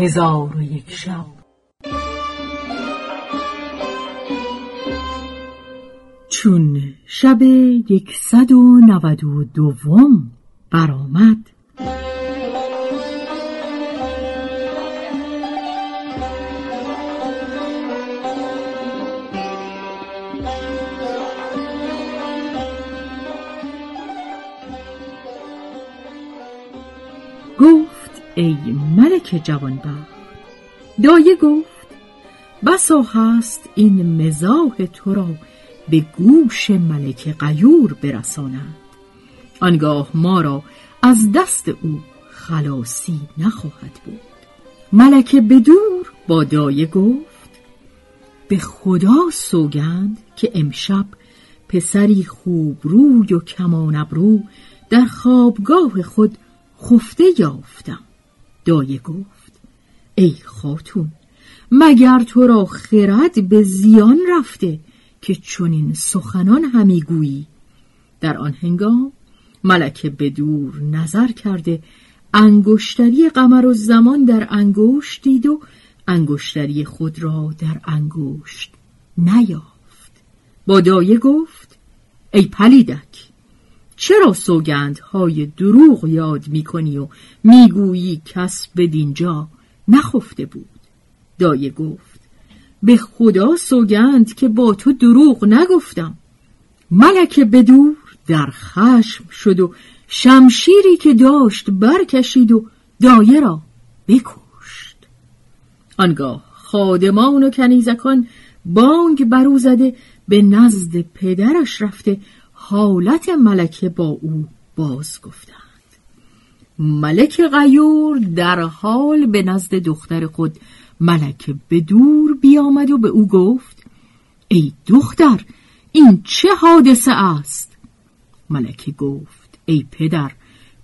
هزار و یک شب. چون شب یکصد و نود و دوم برآمد ای ملک جوانبخت دایه گفت بسا هست این مزاح تو را به گوش ملک قیور برساند. آنگاه ما را از دست او خلاصی نخواهد بود. ملک بدور با دایه گفت به خدا سوگند که امشب پسری خوب روی و کمان ابرو در خوابگاه خود خفته یافتم. دایه گفت ای خاتون مگر تو را خرد به زیان رفته که چنین سخنان همی گویی؟ در آن هنگام ملکه به دور نظر کرده انگشتری قمر و زمان در انگشت دید و انگشتری خود را در انگشت نیافت. با دایه گفت ای پلیدک چرا سوگندهای دروغ یاد می‌کنی و می‌گویی کس به دینجا نخفته بود؟ دایه گفت به خدا سوگند که با تو دروغ نگفتم. ملک بدور در خشم شد و شمشیری که داشت برکشید و دایه را بکشت. آنگاه خادمان و کنیزکان بانگ برو زده به نزد پدرش رفته حالت ملکه با او باز گفتند. ملک غیور در حال به نزد دختر خود ملکه به دور بیامد و به او گفت ای دختر این چه حادثه است؟ ملکه گفت ای پدر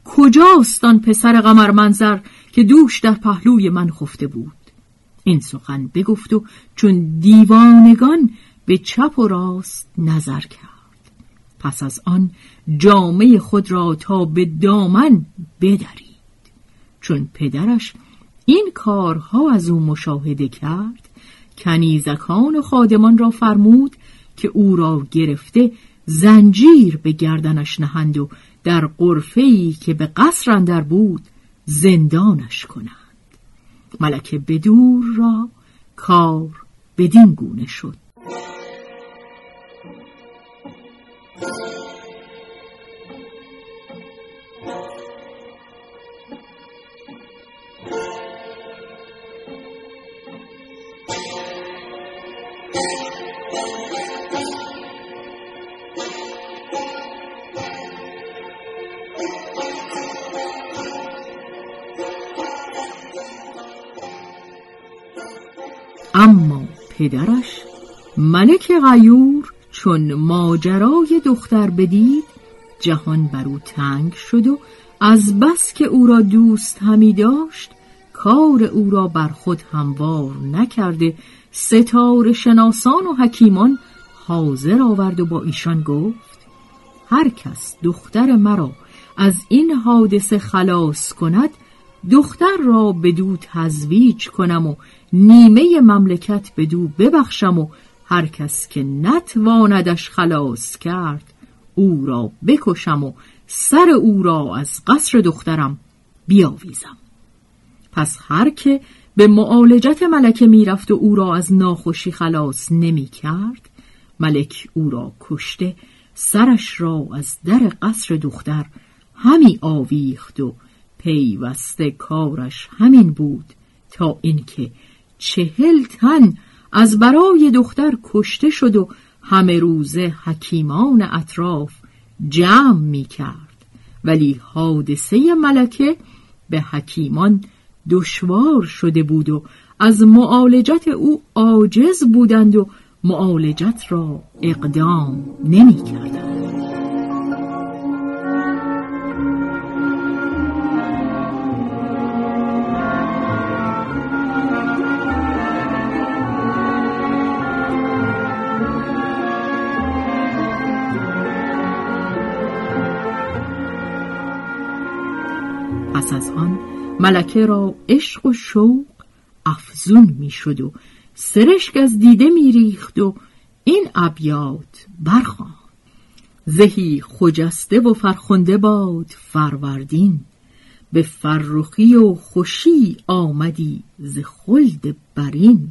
کجاست آن پسر قمر منظر که دوش در پهلوی من خفته بود؟ این سخن بگفت و چون دیوانگان به چپ و راست نظر کرد. پس از آن جامعه خود را تا به دامن بدرید. چون پدرش این کارها از او مشاهده کرد کنیزکان و خادمان را فرمود که او را گرفته زنجیر به گردنش نهند و در قرفه‌ای که به قصر اندر بود زندانش کنند. ملکه بدور را کار بدین گونه شد. اما پدرش ملک غیور چون ماجرای دختر بدید جهان بر او تنگ شد و از بس که او را دوست همی داشت کار او را بر خود هموار نکرده ستاره شناسان و حکیمان حاضر آورد و با ایشان گفت هر کس دختر مرا از این حادثه خلاص کند دختر را بدو تزویج کنم و نیمه مملکت بدو ببخشم و هر کس که نتواندش خلاص کرد او را بکشم و سر او را از قصر دخترم بیاویزم. پس هر که به معالجت ملکه می‌رفت و او را از ناخوشی خلاص نمی کرد ملک او را کشته سرش را از در قصر دختر همی آویخت و پیوسته کارش همین بود تا اینکه چهل تن از برای دختر کشته شد و همه روزه حکیمان اطراف جمع می کرد ولی حادثه ملکه به حکیمان دشوار شده بود و از معالجت او عاجز بودند و معالجت را اقدام نمی کردند. پس از آن ملکه را عشق و شوق افزون می‌شد و سرشک از دیده میریخت و این ابیات برخوان زهی خجسته و فرخنده باد فروردین. به فرخی و خوشی آمدی ز خلد برین.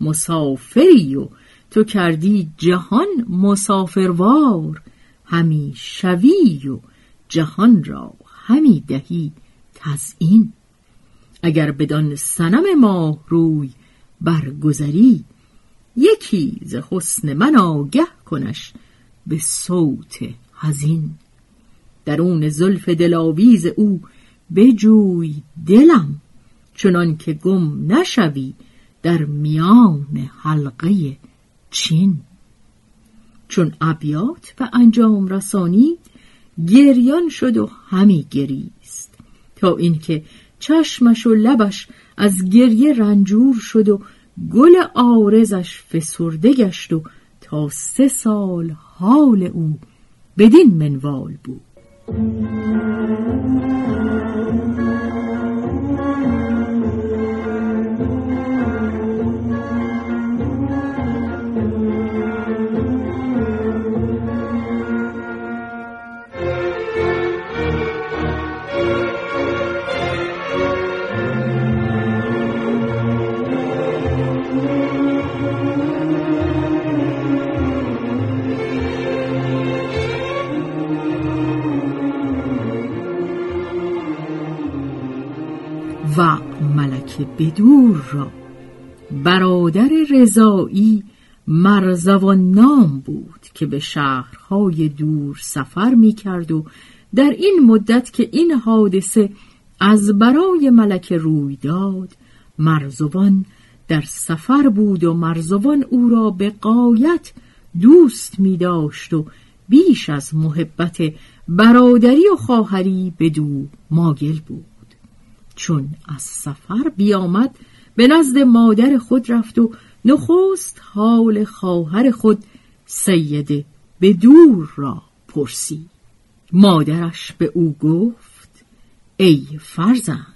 مسافری و تو کردی جهان مسافروار. همی شوی و جهان را همی دهی. تزئین اگر بدان سنم ماه روی برگذری یکی ز حسن من آگه کنش به صوت حزین. درون زلف دلاویز او بجوی دلم چنان که گم نشوی در میان حلقه چین. چون ابیات به انجام رسانی گریان شد و همی گریست. تا اینکه چشمش و لبش از گریه رنجور شد و گل آرزش فسرده گشت و تا سه سال حال او بدین منوال بود. بدور را. برادر رضایی مرزوان نام بود که به شهرهای دور سفر می کرد و در این مدت که این حادثه از برای ملک روی داد مرزوان در سفر بود و مرزوان او را به قایت دوست می داشت و بیش از محبت برادری و خواهری به دو ماگل بود. چون از سفر بیامد به نزد مادر خود رفت و نخست حال خواهر خود سید به دور را پرسی مادرش به او گفت ای فرزند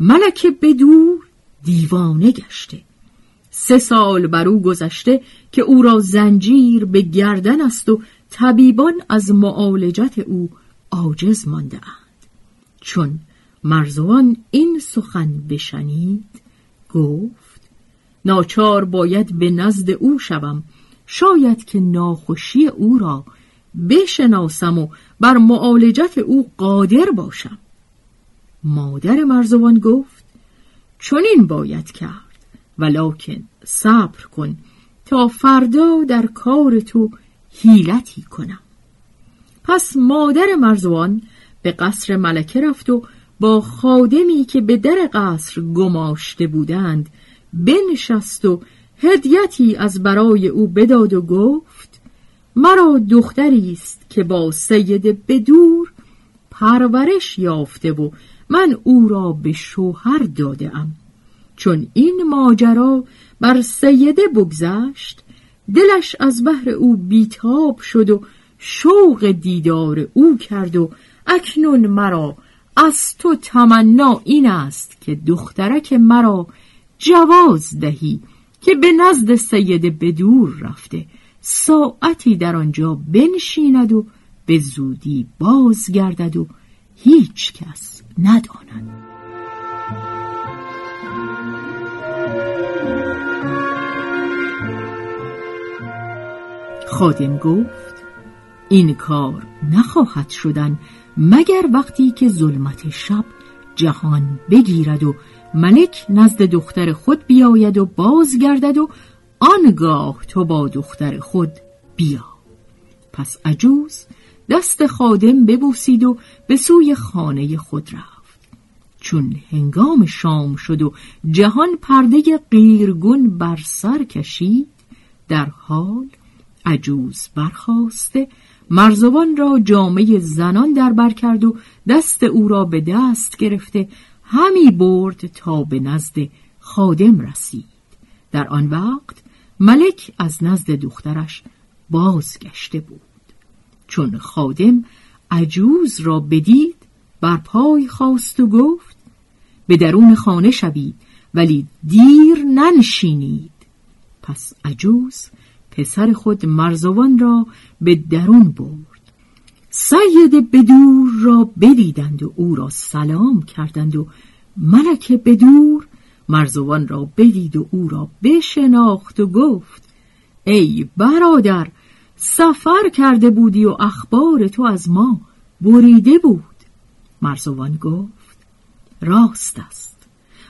ملک بدور دیوانه گشته. سه سال بر او گذشته که او را زنجیر به گردن است و طبیبان از معالجت او عاجز مانده اند. چون مرزوان این سخن بشنید. گفت ناچار باید به نزد او شوم. شاید که ناخوشی او را بشناسم و بر معالجت او قادر باشم. مادر مرزوان گفت چون این باید کرد ولکن صبر کن تا فردا در کار تو حیلتی کنم. پس مادر مرزوان به قصر ملکه رفت و با خادمی که به در قصر گماشته بودند بنشست و هدیتی از برای او بداد و گفت مرا دختری است که با سید بدور پرورش یافته و من او را به شوهر داده ام چون این ماجرا بر سیده بگذشت دلش از بحر او بیتاب شد و شوق دیدار او کرد و اکنون مرا از تو تمنا این است که دخترک مرا جواز دهی که به نزد سید بدور رفته. ساعتی در آنجا بنشیند و به زودی بازگردد و هیچ کس نداند. خادم گفت این کار نخواهد شدن مگر وقتی که ظلمت شب جهان بگیرد و ملک نزد دختر خود بیاید و بازگردد و آنگاه تو با دختر خود بیا. پس عجوز دست خادم ببوسید و به سوی خانه خود رفت. چون هنگام شام شد و جهان پرده قیرگون بر سر کشید در حال عجوز برخواسته مرزوان را جامعه زنان در بر کرد و دست او را به دست گرفته همی برد تا به نزد خادم رسید. در آن وقت ملک از نزد دخترش بازگشته بود. چون خادم عجوز را بدید بر پای خواست و گفت به درون خانه شوید ولی دیر ننشینید. پس عجوز پسر خود مرزوان را به درون برد. سید بدور را بدیدند و او را سلام کردند و ملک بدور مرزوان را بدید و او را بشناخت و گفت ای برادر سفر کرده بودی و اخبار تو از ما بریده بود. مرزوان گفت راست است.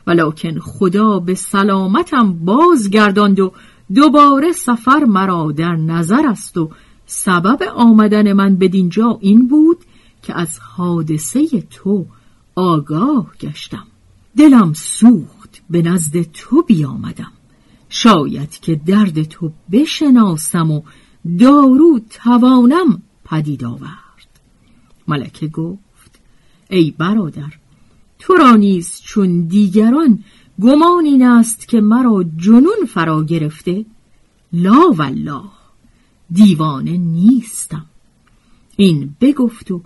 ولکن خدا به سلامتم بازگرداند و دوباره سفر مرا در نظر است و سبب آمدن من بدینجا این بود که از حادثه تو آگاه گشتم. دلم سوخت به نزد تو بیامدم. شاید که درد تو بشناسم و دارو توانم پدید آورد. ملکه گفت ای برادر تو را نیز چون دیگران گمان این است که مرا جنون فرا گرفته لا والله دیوانه نیستم. این بگفت و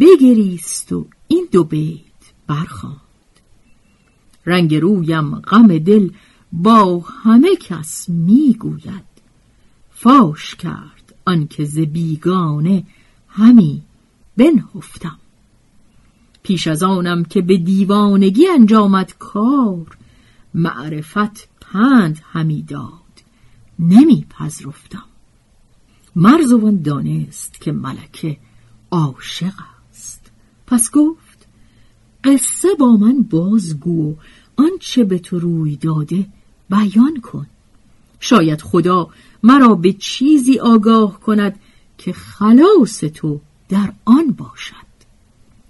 بگریست و این دو بیت برخواند رنگ رویم غم دل با همه کس می‌گوید. فاش کرد آنکه ز بیگانه همی بنهفتم. پیش از آنم که به دیوانگی انجامد کار معرفت پند همی داد. نمی پذرفتم مرزوان دانست که ملکه عاشق است. پس گفت قصه با من بازگو آنچه به تو روی داده بیان کن. شاید خدا مرا به چیزی آگاه کند که خلاص تو در آن باشد.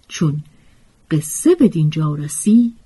چون قصه به دینجا رسید